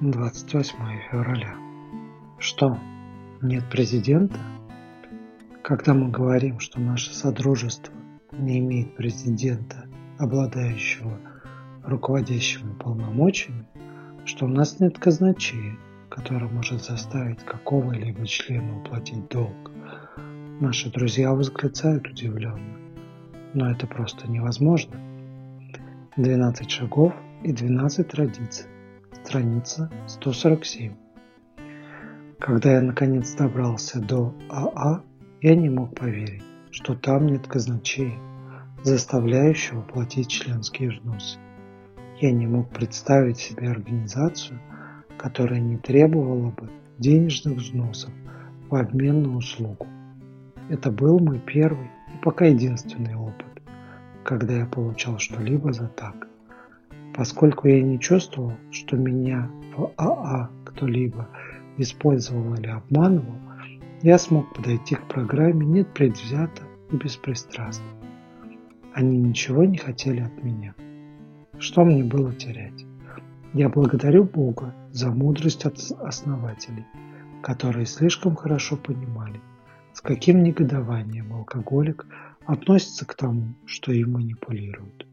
28 февраля. Что, нет президента? Когда мы говорим, что наше Содружество не имеет президента, обладающего руководящими полномочиями, что у нас нет казначея, который может заставить какого-либо члена уплатить долг, наши друзья восклицают удивленно. Но это просто невозможно. 12 шагов и 12 традиций страница 147. Когда я наконец добрался до АА, я не мог поверить, что там нет казначея, заставляющего платить членские взносы. Я не мог представить себе организацию, которая не требовала бы денежных взносов в обмен на услугу. Это был мой первый и пока единственный опыт, когда я получал что-либо за так. Поскольку я не чувствовал, что меня в АА кто-либо использовал или обманывал, я смог подойти к программе непредвзято и беспристрастно. Они ничего не хотели от меня. Что мне было терять? Я благодарю Бога за мудрость от основателей, которые слишком хорошо понимали, с каким негодованием алкоголик относится к тому, что им манипулируют.